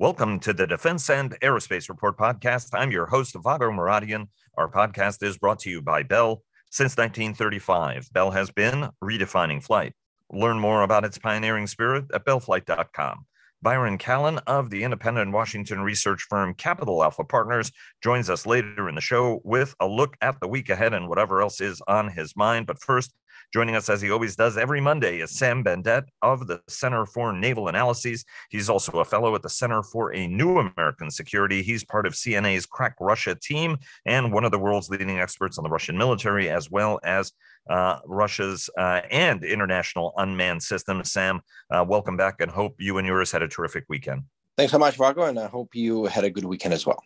Welcome to the Defense and Aerospace Report podcast. I'm your host, Vago Muradian. Our podcast is brought to you by Bell. Since 1935, Bell has been redefining flight. Learn more about its pioneering spirit at bellflight.com. Byron Callan of the independent Washington research firm Capital Alpha Partners joins us later in the show with a look at the week ahead and whatever else is on his mind. But first, Joining us as he always does every Monday is Sam Bendett of the Center for Naval Analyses. He's also a fellow at the Center for a New American Security. He's part of CNA's Crack Russia team and one of the world's leading experts on the Russian military, as well as uh, Russia's uh, and international unmanned systems. Sam, uh, welcome back and hope you and yours had a terrific weekend. Thanks so much, Vago, and I hope you had a good weekend as well.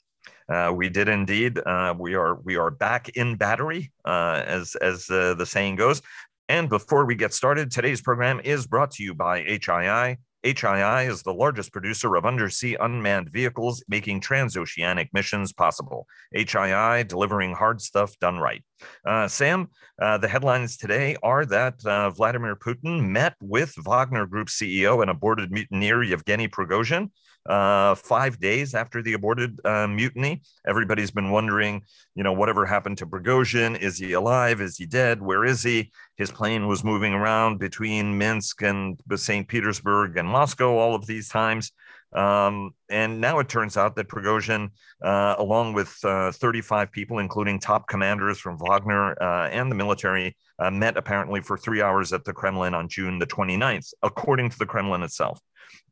Uh, we did indeed. Uh, we are we are back in battery, uh, as as uh, the saying goes. And before we get started, today's program is brought to you by HII. HII is the largest producer of undersea unmanned vehicles, making transoceanic missions possible. HII delivering hard stuff done right. Uh, Sam, uh, the headlines today are that uh, Vladimir Putin met with Wagner Group CEO and aborted mutineer Yevgeny Prigozhin uh, five days after the aborted uh, mutiny. Everybody's been wondering, you know, whatever happened to Prigozhin? Is he alive? Is he dead? Where is he? His plane was moving around between Minsk and St. Petersburg and Moscow all of these times. Um, and now it turns out that Prigozhin, uh, along with uh, 35 people, including top commanders from Wagner uh, and the military, uh, met apparently for three hours at the Kremlin on June the 29th, according to the Kremlin itself.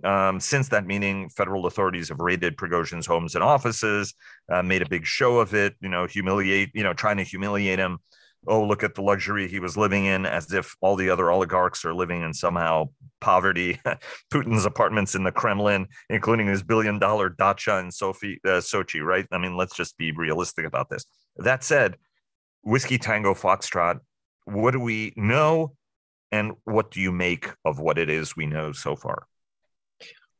Um, since that meeting, federal authorities have raided Prigozhin's homes and offices, uh, made a big show of it, you know, humiliate, you know, trying to humiliate him. Oh, look at the luxury he was living in, as if all the other oligarchs are living in somehow poverty. Putin's apartments in the Kremlin, including his billion dollar dacha in Sophie, uh, Sochi, right? I mean, let's just be realistic about this. That said, Whiskey Tango Foxtrot, what do we know? And what do you make of what it is we know so far?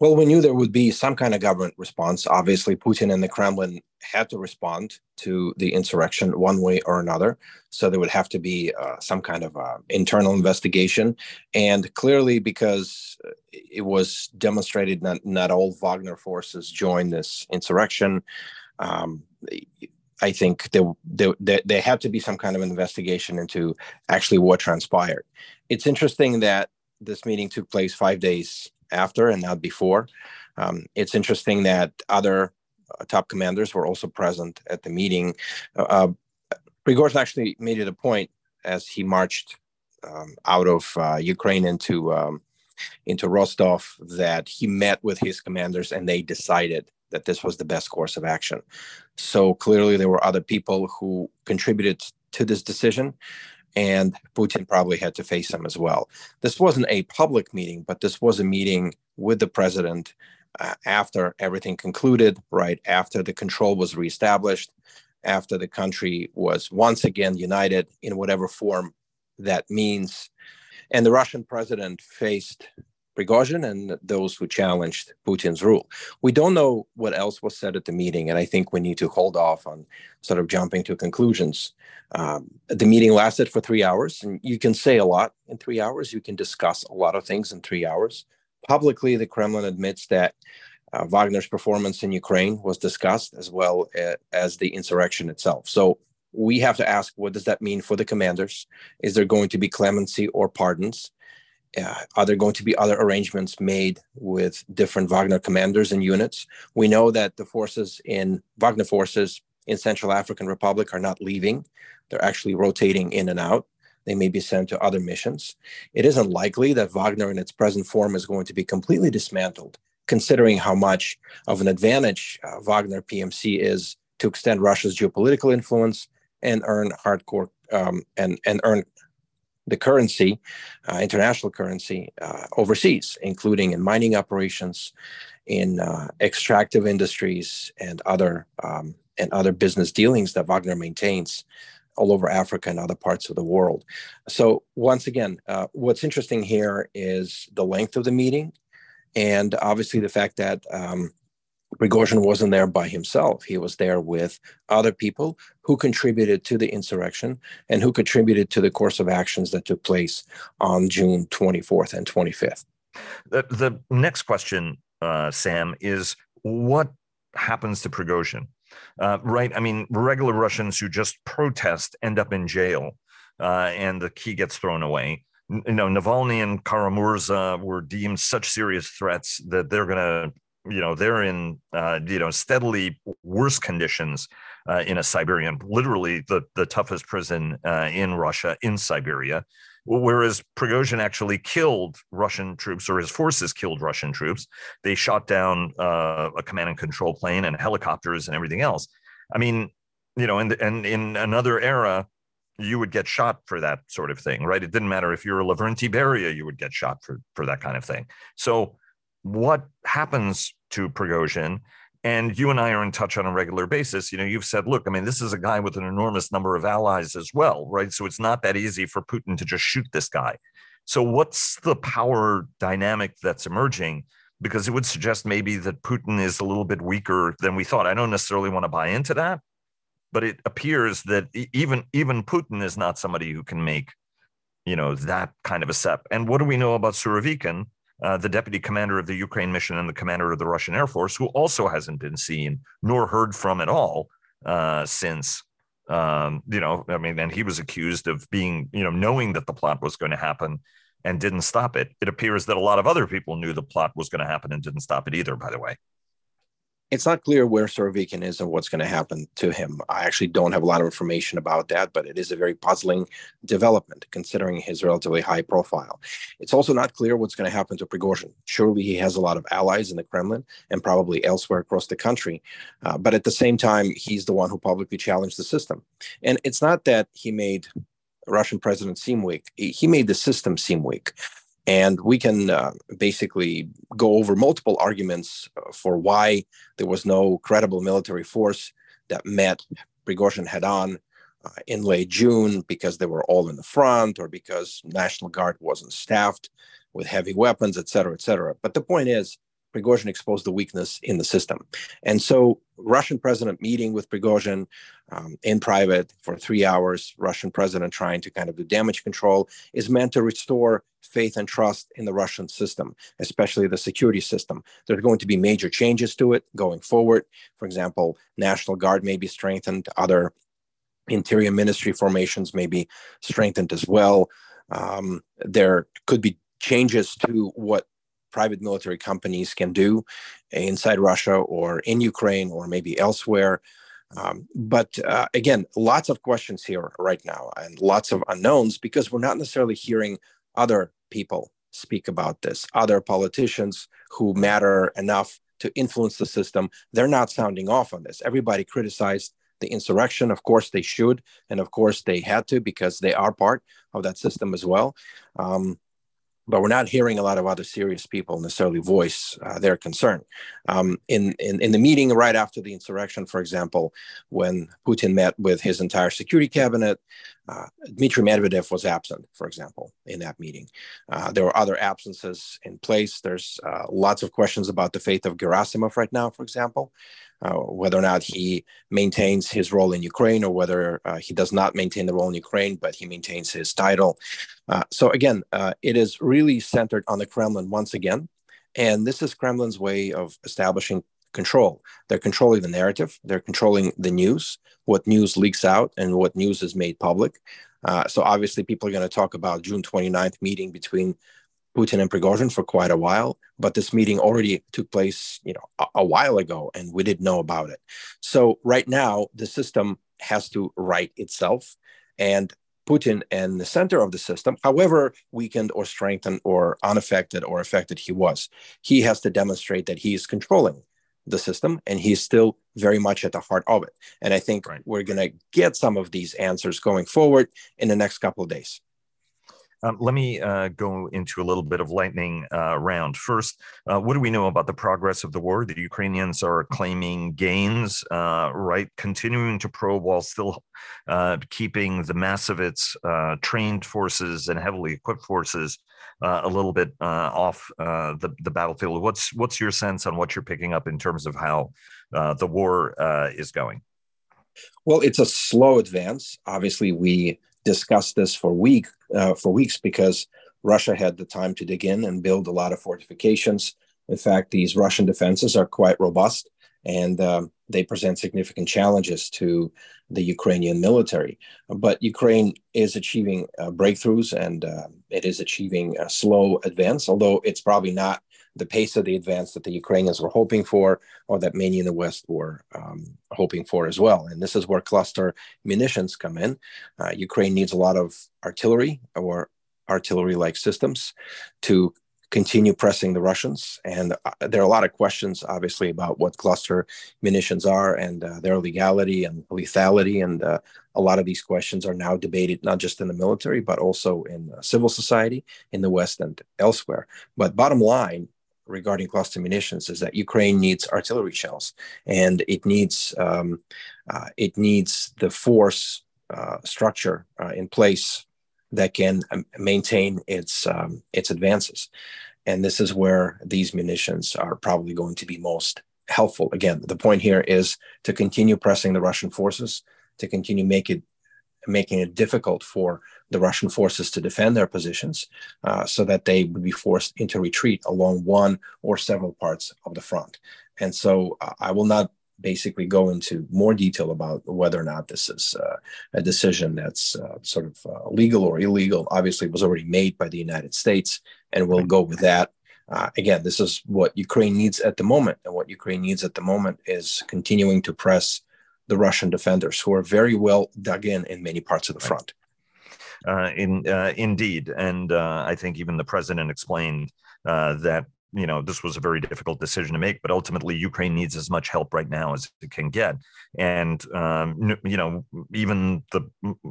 Well, we knew there would be some kind of government response. Obviously, Putin and the Kremlin had to respond to the insurrection one way or another. So there would have to be uh, some kind of uh, internal investigation. And clearly, because it was demonstrated that not all Wagner forces joined this insurrection, um, I think there, there, there had to be some kind of investigation into actually what transpired. It's interesting that this meeting took place five days after and not before. Um, it's interesting that other uh, top commanders were also present at the meeting. Uh, uh, Prigozhin actually made it a point as he marched um, out of uh, Ukraine into um, into Rostov that he met with his commanders and they decided that this was the best course of action. So clearly, there were other people who contributed to this decision and Putin probably had to face them as well. This wasn't a public meeting, but this was a meeting with the president uh, after everything concluded, right after the control was reestablished, after the country was once again united in whatever form that means. And the Russian president faced Prigozhin and those who challenged Putin's rule. We don't know what else was said at the meeting, and I think we need to hold off on sort of jumping to conclusions. Um, the meeting lasted for three hours, and you can say a lot in three hours. You can discuss a lot of things in three hours. Publicly, the Kremlin admits that uh, Wagner's performance in Ukraine was discussed as well as the insurrection itself. So we have to ask what does that mean for the commanders? Is there going to be clemency or pardons? Uh, are there going to be other arrangements made with different Wagner commanders and units? We know that the forces in Wagner forces in Central African Republic are not leaving; they're actually rotating in and out. They may be sent to other missions. It isn't likely that Wagner, in its present form, is going to be completely dismantled, considering how much of an advantage uh, Wagner PMC is to extend Russia's geopolitical influence and earn hardcore um, and and earn the currency, uh, international currency, uh, overseas, including in mining operations, in uh, extractive industries, and other um, and other business dealings that Wagner maintains all over Africa and other parts of the world. So once again, uh, what's interesting here is the length of the meeting, and obviously the fact that um, Prigozhin wasn't there by himself. He was there with other people who contributed to the insurrection and who contributed to the course of actions that took place on June 24th and 25th. The, the next question, uh, Sam, is what happens to Prigozhin? Uh, right? I mean, regular Russians who just protest end up in jail, uh, and the key gets thrown away. You know, Navalny and Kara-Murza were deemed such serious threats that they're going to, you know, they're in, uh, you know, steadily worse conditions uh, in a Siberian, literally the the toughest prison uh, in Russia, in Siberia. Whereas Prigozhin actually killed Russian troops, or his forces killed Russian troops. They shot down uh, a command and control plane and helicopters and everything else. I mean, you know, and and in another era, you would get shot for that sort of thing, right? It didn't matter if you're a Lavrentiy Beria, you would get shot for for that kind of thing. So, what happens to Prigozhin? And you and I are in touch on a regular basis. You know, you've said, look, I mean, this is a guy with an enormous number of allies as well, right? So it's not that easy for Putin to just shoot this guy. So what's the power dynamic that's emerging? Because it would suggest maybe that Putin is a little bit weaker than we thought. I don't necessarily want to buy into that, but it appears that even even Putin is not somebody who can make, you know, that kind of a step. And what do we know about Surovikin? Uh, the deputy commander of the Ukraine mission and the commander of the Russian Air Force, who also hasn't been seen nor heard from at all uh, since. Um, you know, I mean, and he was accused of being, you know, knowing that the plot was going to happen and didn't stop it. It appears that a lot of other people knew the plot was going to happen and didn't stop it either, by the way it's not clear where Surovikin is and what's going to happen to him. I actually don't have a lot of information about that, but it is a very puzzling development considering his relatively high profile. It's also not clear what's going to happen to Prigozhin. Surely he has a lot of allies in the Kremlin and probably elsewhere across the country. Uh, but at the same time, he's the one who publicly challenged the system. And it's not that he made Russian president seem weak, he made the system seem weak. And we can uh, basically go over multiple arguments uh, for why there was no credible military force that met Prigozhin head on uh, in late June because they were all in the front or because National Guard wasn't staffed with heavy weapons, et cetera, et cetera. But the point is, Prigozhin exposed the weakness in the system. And so, Russian president meeting with Prigozhin um, in private for three hours, Russian president trying to kind of do damage control, is meant to restore faith and trust in the Russian system, especially the security system. There are going to be major changes to it going forward. For example, National Guard may be strengthened, other interior ministry formations may be strengthened as well. Um, there could be changes to what private military companies can do inside Russia or in Ukraine or maybe elsewhere. Um, but uh, again, lots of questions here right now and lots of unknowns because we're not necessarily hearing other people speak about this, other politicians who matter enough to influence the system. They're not sounding off on this. Everybody criticized the insurrection. Of course, they should. And of course, they had to because they are part of that system as well. Um, but we're not hearing a lot of other serious people necessarily voice uh, their concern. Um, in, in, in the meeting right after the insurrection, for example, when Putin met with his entire security cabinet, uh, Dmitry Medvedev was absent, for example, in that meeting. Uh, there were other absences in place. There's uh, lots of questions about the fate of Gerasimov right now, for example uh, whether or not he maintains his role in Ukraine or whether uh, he does not maintain the role in Ukraine, but he maintains his title. Uh, so again, it is really centered on the Kremlin once again. And this is Kremlin's way of establishing control. They're controlling the narrative, they're controlling the news, what news leaks out, and what news is made public. Uh, so obviously, people are going to talk about June 29th meeting between Putin and Prigozhin for quite a while, but this meeting already took place, you know, a, a, while ago, and we didn't know about it. So right now, the system has to right itself, and Putin and the center of the system, however weakened or strengthened or unaffected or affected he was, he has to demonstrate that he is controlling the system and he's still very much at the heart of it. And I think right. we're going to get some of these answers going forward in the next couple of days. Um, let me uh, go into a little bit of lightning uh, round. First, uh, what do we know about the progress of the war? The Ukrainians are claiming gains, uh, right? Continuing to probe while still uh, keeping the mass of its uh, trained forces and heavily equipped forces a little bit off the, the battlefield. What's what's your sense on what you're picking up in terms of how the war is going? Well, it's a slow advance. Obviously, we discussed this for week uh, for weeks because Russia had the time to dig in and build a lot of fortifications. In fact, these Russian defenses are quite robust and um, they present significant challenges to the Ukrainian military. But Ukraine is achieving uh, breakthroughs and uh, it is achieving a slow advance, although it's probably not the pace of the advance that the Ukrainians were hoping for or that many in the West were um, hoping for as well. And this is where cluster munitions come in. Uh, Ukraine needs a lot of artillery or artillery like systems to continue pressing the Russians. And uh, there are a lot of questions, obviously, about what cluster munitions are and uh, their legality and lethality. And uh, a lot of these questions are now debated, not just in the military, but also in uh, civil society in the West and elsewhere. But bottom line, regarding cluster munitions is that Ukraine needs artillery shells and it needs um, uh, it needs the force uh, structure in place that can um, maintain its um, its advances. And this is where these munitions are probably going to be most helpful. Again, the point here is to continue pressing the Russian forces, to continue make it making it difficult for the Russian forces to defend their positions, uh, so that they would be forced into retreat along one or several parts of the front. And so, uh, I will not basically go into more detail about whether or not this is uh, a decision that's uh, sort of uh, legal or illegal. Obviously, it was already made by the United States, and we'll go with that. Uh, again, this is what Ukraine needs at the moment, and what Ukraine needs at the moment is continuing to press the Russian defenders, who are very well dug in in many parts of the front. Uh, in uh, indeed, and I think even the president explained that you know this was a very difficult decision to make but ultimately ukraine needs as much help right now as it can get. And um, you know even the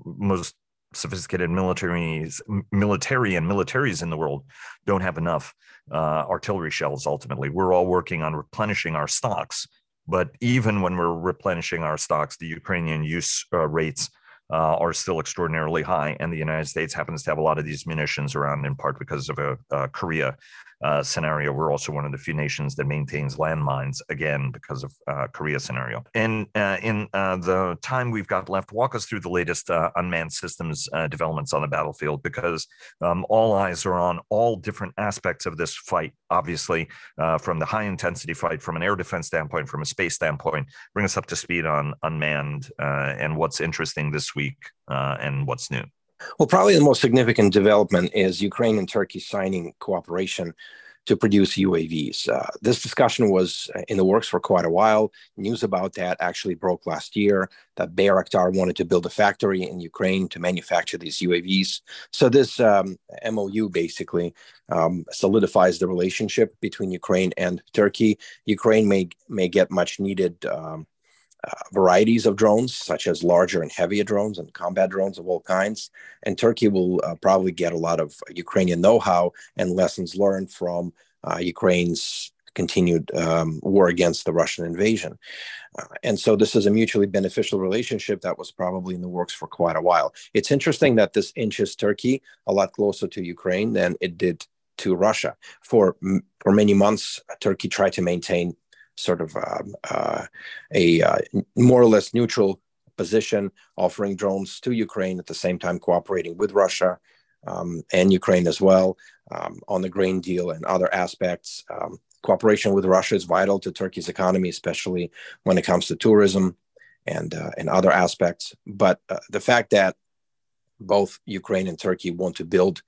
most sophisticated militaries military and militaries in the world don't have enough uh, artillery shells ultimately. We're all working on replenishing our stocks but even when we're replenishing our stocks the ukrainian use uh, rates uh, are still extraordinarily high. And the United States happens to have a lot of these munitions around in part because of a, a Korea uh, scenario. We're also one of the few nations that maintains landmines, again, because of uh, Korea scenario. And uh, in uh, the time we've got left, walk us through the latest uh, unmanned systems uh, developments on the battlefield, because um, all eyes are on all different aspects of this fight, obviously, from the high intensity fight, from an air defense standpoint, from a space standpoint. Bring us up to speed on unmanned and what's interesting this week and what's new. Well, probably the most significant development is Ukraine and Turkey signing cooperation to produce UAVs. Uh, this discussion was in the works for quite a while. News about that actually broke last year that Bayraktar wanted to build a factory in Ukraine to manufacture these UAVs. So this um, MOU basically um, solidifies the relationship between Ukraine and Turkey. Ukraine may may get much needed um, uh, varieties of drones, such as larger and heavier drones and combat drones of all kinds. And Turkey will uh, probably get a lot of Ukrainian know how and lessons learned from uh, Ukraine's continued um, war against the Russian invasion. Uh, and so this is a mutually beneficial relationship that was probably in the works for quite a while. It's interesting that this inches Turkey a lot closer to Ukraine than it did to Russia. For for many months, Turkey tried to maintain sort of um, uh, a uh, more or less neutral position, offering drones to Ukraine at the same time cooperating with Russia um, and Ukraine as well um, on the grain deal and other aspects. Um, cooperation with Russia is vital to Turkey's economy, especially when it comes to tourism and uh, and other aspects. But uh, the fact that both Ukraine and Turkey want to build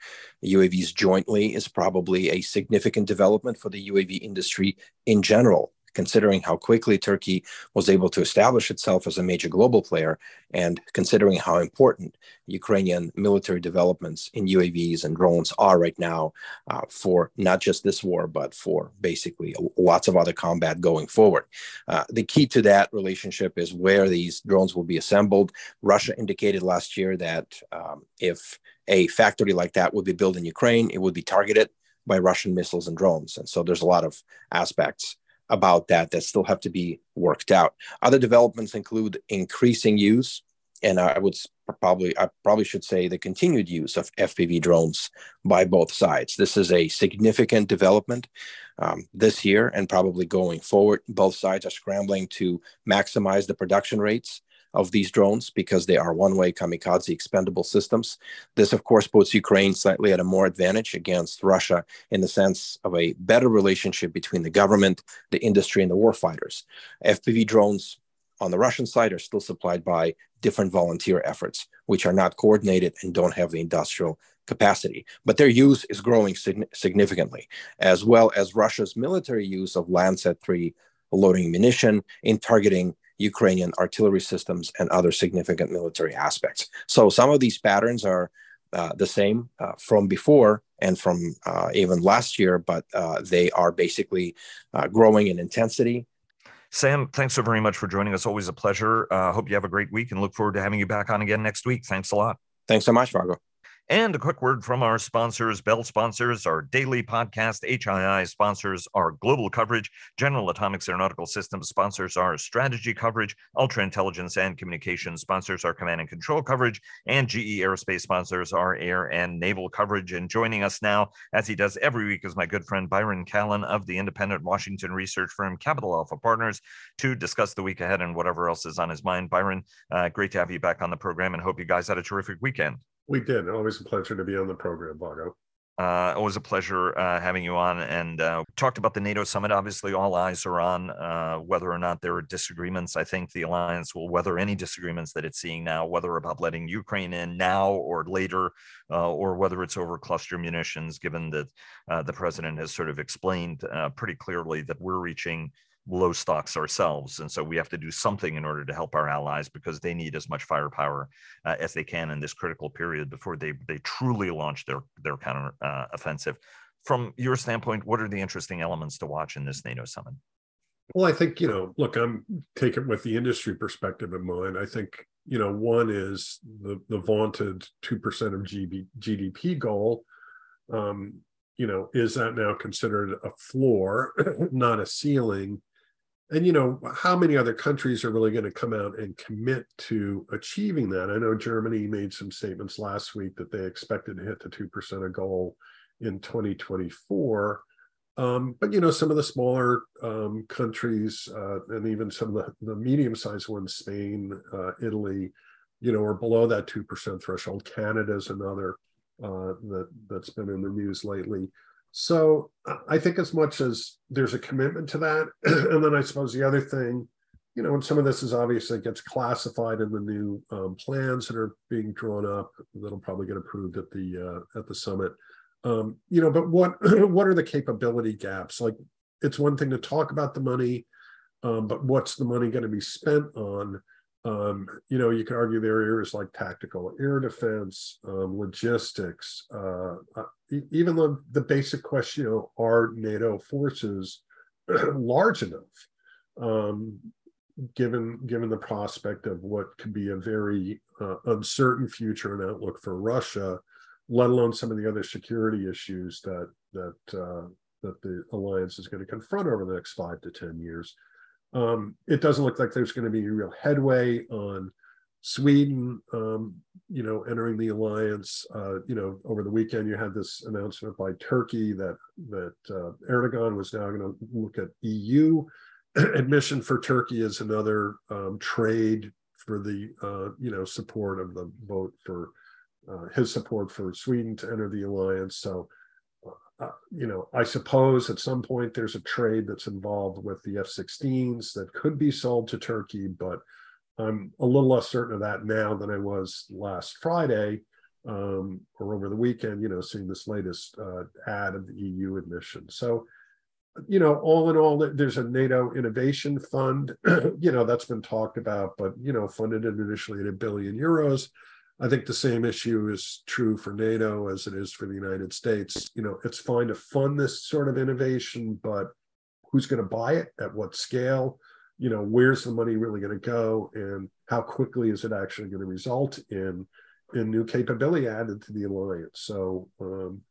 UAVs jointly is probably a significant development for the UAV industry in general considering how quickly Turkey was able to establish itself as a major global player, and considering how important Ukrainian military developments in UAVs and drones are right now uh, for not just this war, but for basically lots of other combat going forward. Uh, the key to that relationship is where these drones will be assembled. Russia indicated last year that um, if a factory like that would be built in Ukraine, it would be targeted by Russian missiles and drones. And so there's a lot of aspects about that that still have to be worked out. Other developments include increasing use, and I would probably I probably should say the continued use of FPV drones by both sides. This is a significant development um, this year and probably going forward. Both sides are scrambling to maximize the production rates of these drones because they are one way kamikaze expendable systems. This, of course, puts Ukraine slightly at a more advantage against Russia in the sense of a better relationship between the government, the industry, and the warfighters. FPV drones on the Russian side are still supplied by different volunteer efforts, which are not coordinated and don't have the industrial capacity. But their use is growing sig- significantly, as well as Russia's military use of Lancet 3 loitering munition in targeting Ukrainian artillery systems and other significant military aspects. So some of these patterns are uh, the same uh, from before and from uh, even last year, but uh, they are basically uh, growing in intensity. Sam, thanks so very much for joining us. Always a pleasure. Uh, hope you have a great week and look forward to having you back on again next week. Thanks a lot. Thanks so much, Vago. And a quick word from our sponsors, Bell sponsors, our daily podcast, HII sponsors, our global coverage, General Atomics Aeronautical Systems sponsors, our strategy coverage, Ultra Intelligence and Communications sponsors, our command and control coverage, and GE Aerospace sponsors, our air and naval coverage. And joining us now, as he does every week, is my good friend Byron Callan of the independent Washington research firm Capital Alpha Partners to discuss the week ahead and whatever else is on his mind. Byron, uh, great to have you back on the program and hope you guys had a terrific weekend. We did. Always a pleasure to be on the program, Vago. Uh, always a pleasure uh, having you on. And uh, talked about the NATO summit. Obviously, all eyes are on uh, whether or not there are disagreements. I think the alliance will weather any disagreements that it's seeing now, whether about letting Ukraine in now or later, uh, or whether it's over cluster munitions, given that uh, the president has sort of explained pretty clearly that we're reaching low stocks ourselves. And so we have to do something in order to help our allies because they need as much firepower uh, as they can in this critical period before they, they truly launch their, their counter uh, offensive. From your standpoint, what are the interesting elements to watch in this NATO summit? Well, I think, you know, look, I'm taking with the industry perspective in mind. I think, you know, one is the, the vaunted 2% of GB, GDP goal. Um, you know, is that now considered a floor, not a ceiling? And you know how many other countries are really going to come out and commit to achieving that? I know germany made some statements last week that they expected to hit the 2% of goal in 2024 um, but you know some of the smaller um, countries uh, and even some of the, the medium-sized ones spain uh, italy you know are below that 2% threshold. Canada is another uh, that that's been in the news lately so I think as much as there's a commitment to that, and then I suppose the other thing, you know, and some of this is obviously gets classified in the new um, plans that are being drawn up that'll probably get approved at the uh, at the summit. Um, you know, but what what are the capability gaps? Like, it's one thing to talk about the money, um, but what's the money going to be spent on? Um, you know, you could argue there are areas like tactical air defense, um, logistics, uh, uh, even the, the basic question, you know, are NATO forces large enough, um, given given the prospect of what could be a very uh, uncertain future and outlook for Russia, let alone some of the other security issues that that uh, that the alliance is going to confront over the next five to ten years. Um, it doesn't look like there's going to be real headway on Sweden, um, you know, entering the alliance. Uh, you know, over the weekend you had this announcement by Turkey that that uh, Erdogan was now going to look at EU admission for Turkey as another um, trade for the uh, you know support of the vote for uh, his support for Sweden to enter the alliance. So uh, you know, I suppose at some point there's a trade that's involved with the F-16s that could be sold to Turkey, but I'm a little less certain of that now than I was last Friday um, or over the weekend. You know, seeing this latest uh, ad of the EU admission. So, you know, all in all, there's a NATO Innovation Fund. you know, that's been talked about, but you know, funded initially at a billion euros. I think the same issue is true for NATO as it is for the United States. You know, it's fine to fund this sort of innovation, but who's going to buy it at what scale? You know, where's the money really going to go, and how quickly is it actually going to result in in new capability added to the alliance? So um,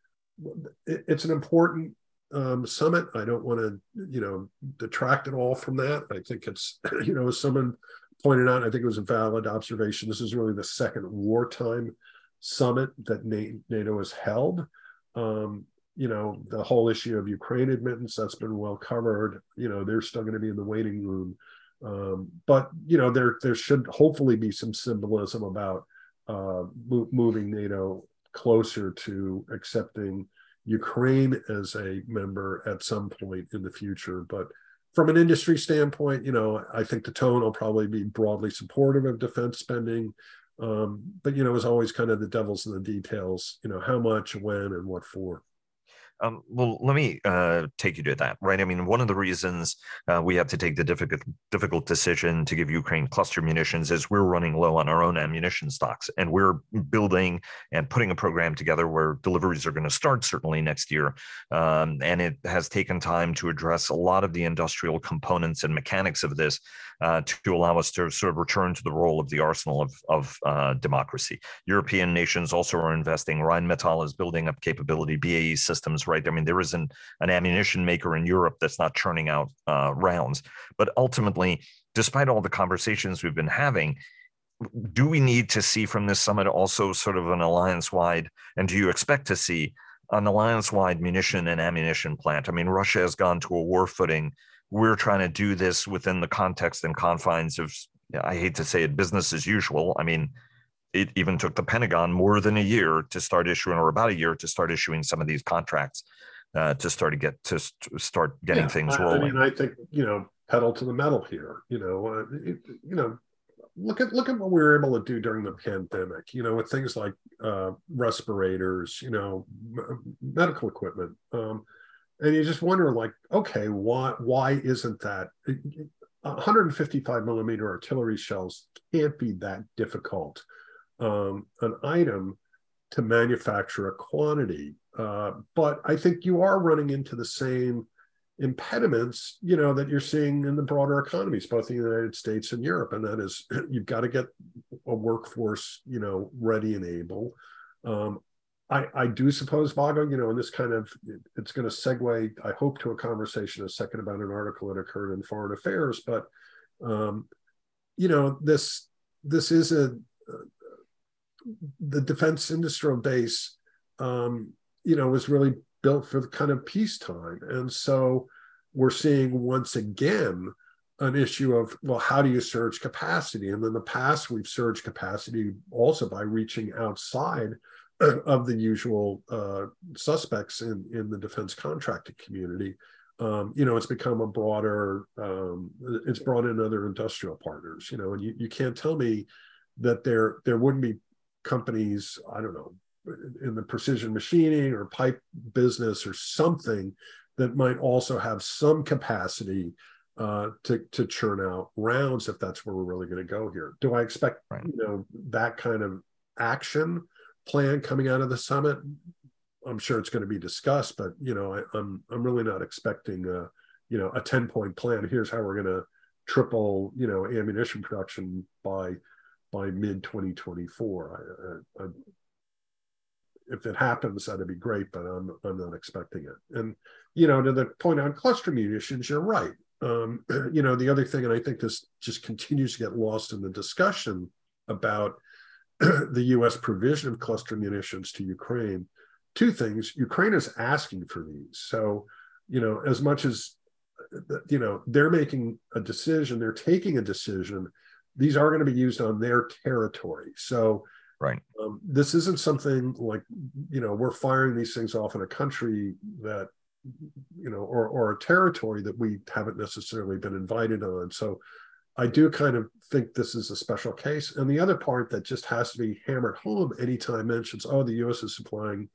it, it's an important um, summit. I don't want to, you know, detract at all from that. I think it's, you know, as someone pointed out, I think it was a valid observation. This is really the second wartime summit that NATO has held. Um, you know, the whole issue of Ukraine admittance, that's been well covered. You know, they're still going to be in the waiting room Um, but you know, there there should hopefully be some symbolism about uh, mo- moving NATO closer to accepting Ukraine as a member at some point in the future. But from an industry standpoint, you know, I think the tone will probably be broadly supportive of defense spending. Um, but you know, it's always, kind of the devil's in the details. You know, how much, when, and what for. Um, well, let me uh, take you to that, right? I mean, one of the reasons uh, we have to take the difficult, difficult decision to give Ukraine cluster munitions is we're running low on our own ammunition stocks, and we're building and putting a program together where deliveries are going to start certainly next year, um, and it has taken time to address a lot of the industrial components and mechanics of this uh, to allow us to sort of return to the role of the arsenal of, of uh, democracy. European nations also are investing. Rheinmetall is building up capability. BAE Systems, right? I mean, there isn't an ammunition maker in Europe that's not churning out uh, rounds. But ultimately, despite all the conversations we've been having, do we need to see from this summit also sort of an alliance wide, and do you expect to see an alliance wide munition and ammunition plant? I mean, Russia has gone to a war footing we're trying to do this within the context and confines of i hate to say it business as usual i mean it even took the pentagon more than a year to start issuing or about a year to start issuing some of these contracts uh, to start to get to start getting yeah, things rolling I, mean i think you know pedal to the metal here you know uh, it, you know look at look at what we were able to do during the pandemic you know with things like uh, respirators you know m- medical equipment um, and you just wonder like okay why why isn't that 155 millimeter artillery shells can't be that difficult um, an item to manufacture a quantity uh, but i think you are running into the same impediments you know that you're seeing in the broader economies both in the united states and europe and that is you've got to get a workforce you know ready and able um, I, I do suppose, Vago, you know, and this kind of it's going to segue, I hope, to a conversation a second about an article that occurred in Foreign Affairs. But um, you know, this this is a the defense industrial base, um, you know, was really built for the kind of peacetime, and so we're seeing once again an issue of well how do you surge capacity and in the past we've surged capacity also by reaching outside of the usual uh, suspects in, in the defense contracting community. Um, you know, it's become a broader, um, it's brought in other industrial partners, you know, and you, you can't tell me that there, there wouldn't be companies, I don't know, in the precision machining or pipe business or something that might also have some capacity uh, to to churn out rounds if that's where we're really going to go here. Do I expect right. you know that kind of action? plan coming out of the summit. I'm sure it's going to be discussed, but you know, I, am I'm, I'm really not expecting a, you know a 10 point plan. Here's how we're going to triple you know ammunition production by by mid 2024. I, I, if it happens, that'd be great, but I'm I'm not expecting it. And you know, to the point on cluster munitions, you're right. Um, you know, the other thing, and I think this just continues to get lost in the discussion about the US provision of cluster munitions to Ukraine, two things. Ukraine is asking for these. So, you know, as much as, you know, they're making a decision, they're taking a decision, these are going to be used on their territory. So, right. Um, this isn't something like, you know, we're firing these things off in a country that, you know, or, or a territory that we haven't necessarily been invited on. So, I do kind of think this is a special case. And the other part that just has to be hammered home anytime mentions, oh, the US is supplying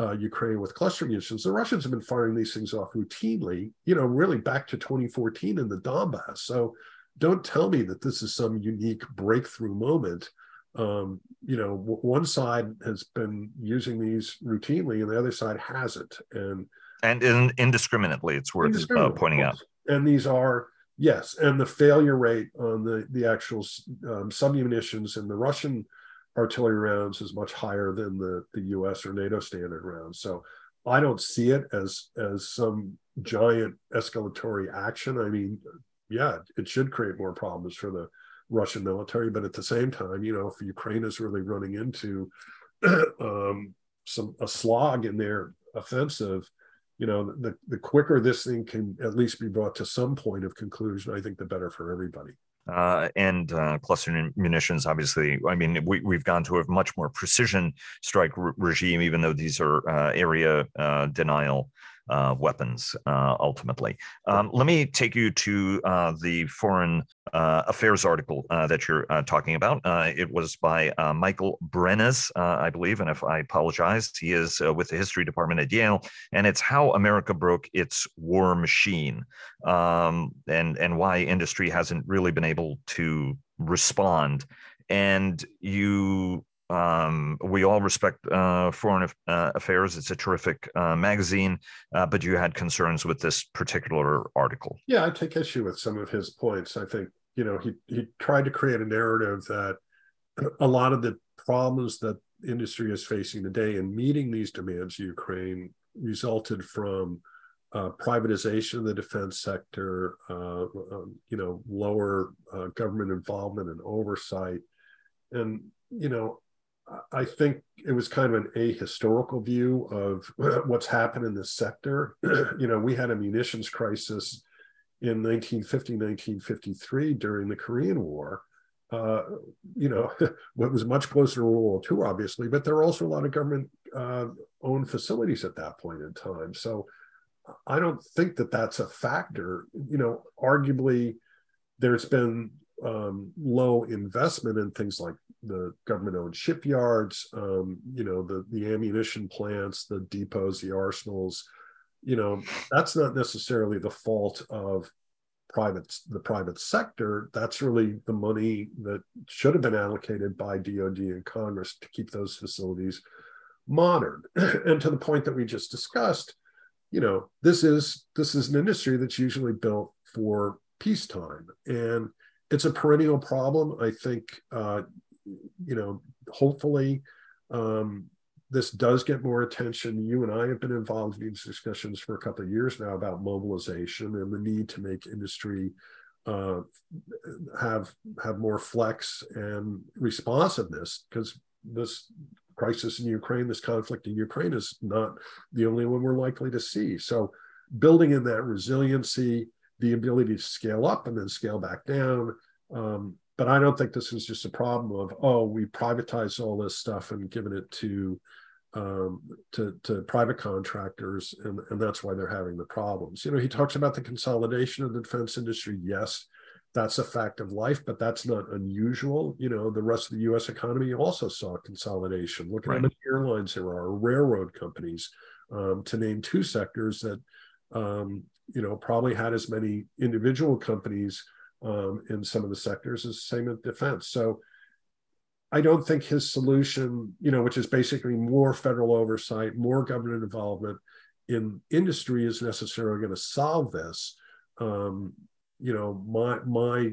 uh, Ukraine with cluster munitions. The Russians have been firing these things off routinely, you know, really back to 2014 in the Donbass. So don't tell me that this is some unique breakthrough moment. Um, you know, w- one side has been using these routinely and the other side hasn't. And and in, indiscriminately, it's worth uh, pointing out. And these are Yes, and the failure rate on the the actual um, submunitions in the Russian artillery rounds is much higher than the the U.S. or NATO standard rounds. So I don't see it as as some giant escalatory action. I mean, yeah, it should create more problems for the Russian military, but at the same time, you know, if Ukraine is really running into um, some a slog in their offensive, you know, the the quicker this thing can at least be brought to some point of conclusion, I think the better for everybody. Uh, and uh, cluster munitions, obviously, I mean, we, we've gone to a much more precision strike re- regime, even though these are uh, area uh, denial uh, weapons uh, ultimately. Um, let me take you to uh, the foreign uh, affairs article uh, that you're uh, talking about. it was by Michael Brenes, I believe, and if I apologize, he is with the history department at Yale, and it's how America broke its war machine, um, and and why industry hasn't really been able to respond. And you um, we all respect uh, Foreign uh, Affairs. It's a terrific uh, magazine, uh, but you had concerns with this particular article. Yeah, I take issue with some of his points. I think you know he he tried to create a narrative that a lot of the problems that industry is facing today in meeting these demands of Ukraine resulted from uh, privatization of the defense sector, uh, um, you know, lower government involvement and oversight, and you know, I think it was kind of an ahistorical view of what's happened in this sector. you know, we had a munitions crisis in 1950, 1953 during the Korean War. Uh, you know, what was much closer to World War II, obviously, but there were also a lot of government uh, owned facilities at that point in time. So I don't think that that's a factor. You know, arguably, there's been um, low investment in things like the government-owned shipyards, um, you know, the the ammunition plants, the depots, the arsenals. You know, that's not necessarily the fault of private the private sector. That's really the money that should have been allocated by DoD and Congress to keep those facilities modern. and to the point that we just discussed, you know, this is this is an industry that's usually built for peacetime and it's a perennial problem. I think uh, you know, hopefully um, this does get more attention. You and I have been involved in these discussions for a couple of years now about mobilization and the need to make industry uh, have have more flex and responsiveness because this crisis in Ukraine, this conflict in Ukraine, is not the only one we're likely to see. So, building in that resiliency, the ability to scale up and then scale back down, um, but I don't think this is just a problem of oh we privatized all this stuff and given it to um, to, to private contractors and, and that's why they're having the problems. You know, he talks about the consolidation of the defense industry. Yes, that's a fact of life, but that's not unusual. You know, the rest of the U.S. economy also saw consolidation. Look at right. how many airlines there are, railroad companies, um, to name two sectors that um, you know probably had as many individual companies um, in some of the sectors is the same with defense. So I don't think his solution, you know, which is basically more federal oversight, more government involvement in industry, is necessarily going to solve this. Um, you know, my my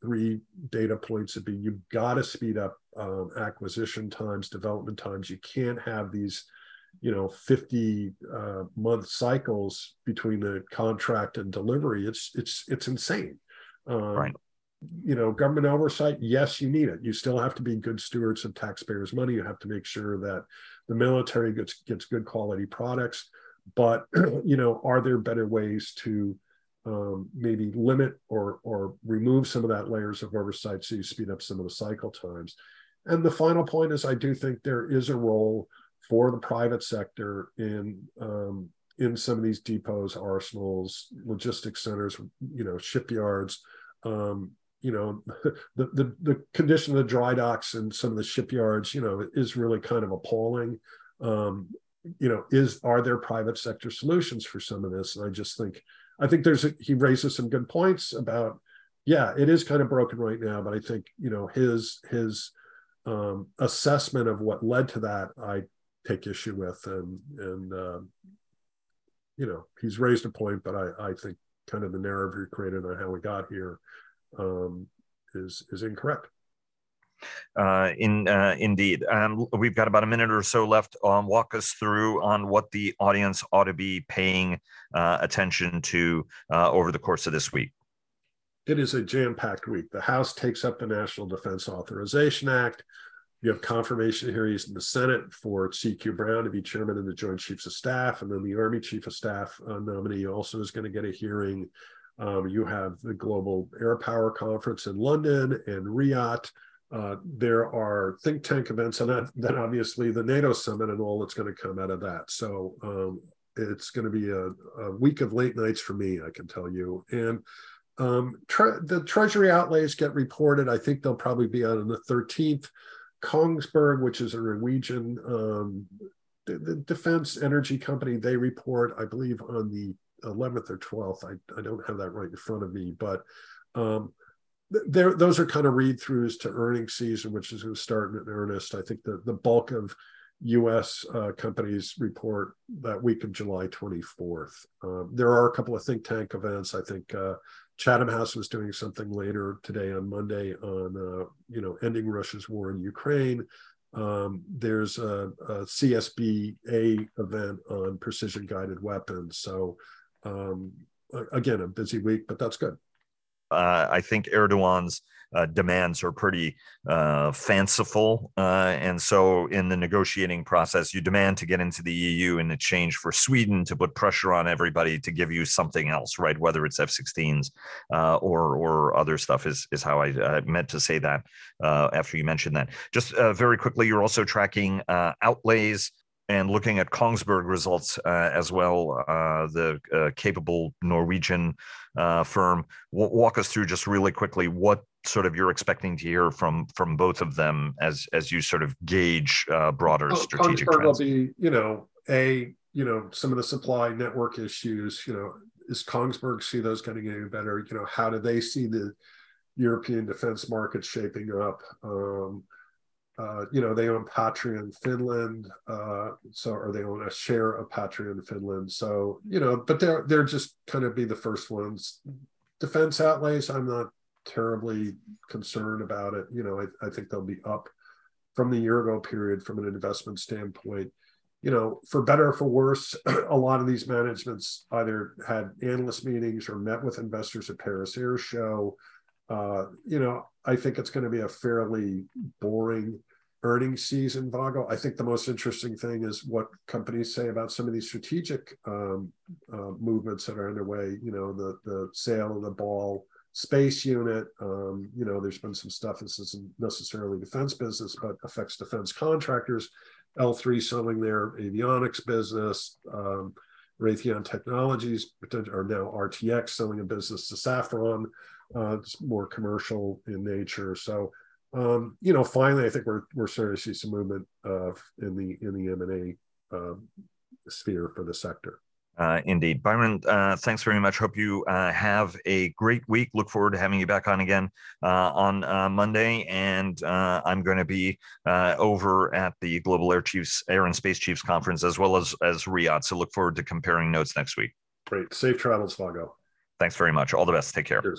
three data points would be you've got to speed up um, acquisition times, development times. You can't have these, you know, 50 uh, month cycles between the contract and delivery. It's it's it's insane. Um, right. You know, government oversight, yes, you need it. You still have to be good stewards of taxpayers' money. You have to make sure that the military gets gets good quality products. But you know, are there better ways to um, maybe limit or or remove some of that layers of oversight so you speed up some of the cycle times? And the final point is, I do think there is a role for the private sector in um, in some of these depots, arsenals, logistics centers, you know, shipyards, um, you know, the, the, the condition of the dry docks and some of the shipyards, you know, is really kind of appalling. Um, you know, is are there private sector solutions for some of this? And I just think, I think there's a, he raises some good points about, yeah, it is kind of broken right now, but I think you know his his um, assessment of what led to that, I take issue with, and and uh, you know he's raised a point, but I I think kind of the narrative you created on how we got here um, is is incorrect. Uh, in uh, indeed, um, we've got about a minute or so left. Um, walk us through on what the audience ought to be paying uh, attention to uh, over the course of this week. It is a jam-packed week. The House takes up the National Defense Authorization Act. You have confirmation hearings in the Senate for CQ Brown to be chairman of the Joint Chiefs of Staff, and then the Army Chief of Staff uh, nominee also is going to get a hearing. Um, you have the Global Air Power Conference in London and Riyadh. Uh, there are think tank events, and then obviously the NATO summit and all that's going to come out of that. So um, it's going to be a, a, week of late nights for me, I can tell you. And um, tre- the Treasury outlays get reported. I think they'll probably be out on the 13th. Kongsberg, which is a Norwegian um, the, the, defense energy company, they report, I believe, on the 11th or 12th. I, I don't have that right in front of me, but um, there those are kind of read throughs to earnings season, which is going to start in earnest. I think the the bulk of U.S. Uh, companies report that week of July 24th. Um, there are a couple of think tank events. I think uh, Chatham House was doing something later today on Monday on uh, you know ending Russia's war in Ukraine. Um, there's a, a, CSBA event on precision guided weapons. So um, again, a busy week, but that's good uh, I think Erdogan's uh, demands are pretty uh, fanciful. Uh, and so, in the negotiating process, you demand to get into the EU in exchange for Sweden to put pressure on everybody to give you something else, right? Whether it's F-16s uh, or or other stuff is is how I meant to say that uh, after you mentioned that. Just very quickly, you're also tracking outlays and looking at Kongsberg results uh, as well, uh, the uh, capable Norwegian uh, firm. W- walk us through just really quickly what sort of you're expecting to hear from from both of them as as you sort of gauge uh, broader strategic Kongsberg trends. will be, you know, a you know some of the supply network issues. You know, is Kongsberg see those kind of getting any better? You know, how do they see the European defense market shaping up? Um, uh, you know, they own Patria in Finland, uh, so or they own a share of Patria in Finland. So you know, but they're they're just kind of be the first ones. Defense outlays, I'm not terribly concerned about it. You know, I, I think they'll be up from the year ago period from an investment standpoint. You know, for better or for worse, a lot of these managements either had analyst meetings or met with investors at Paris Air Show. Uh, you know, I think it's going to be a fairly boring earnings season, Vago. I think the most interesting thing is what companies say about some of these strategic um, uh, movements that are underway. You know, the the sale of the Ball space unit. Um, you know, there's been some stuff. This isn't necessarily defense business, but affects defense contractors. L3 selling their avionics business. Um, Raytheon Technologies are now RTX selling a business to Safran. Uh, it's more commercial in nature. So um, you know, finally, I think we're we're starting to see some movement uh, in the in the M and A uh, sphere for the sector. Uh, indeed, Byron. Uh, thanks very much. Hope you uh, have a great week. Look forward to having you back on again uh, on uh, Monday, and uh, I'm going to be over at the Global Air Chiefs, Air and Space Chiefs Conference, as well as as Riyadh. So look forward to comparing notes next week. Great, safe travels, Vago. Thanks very much. All the best. Take care. Cheers.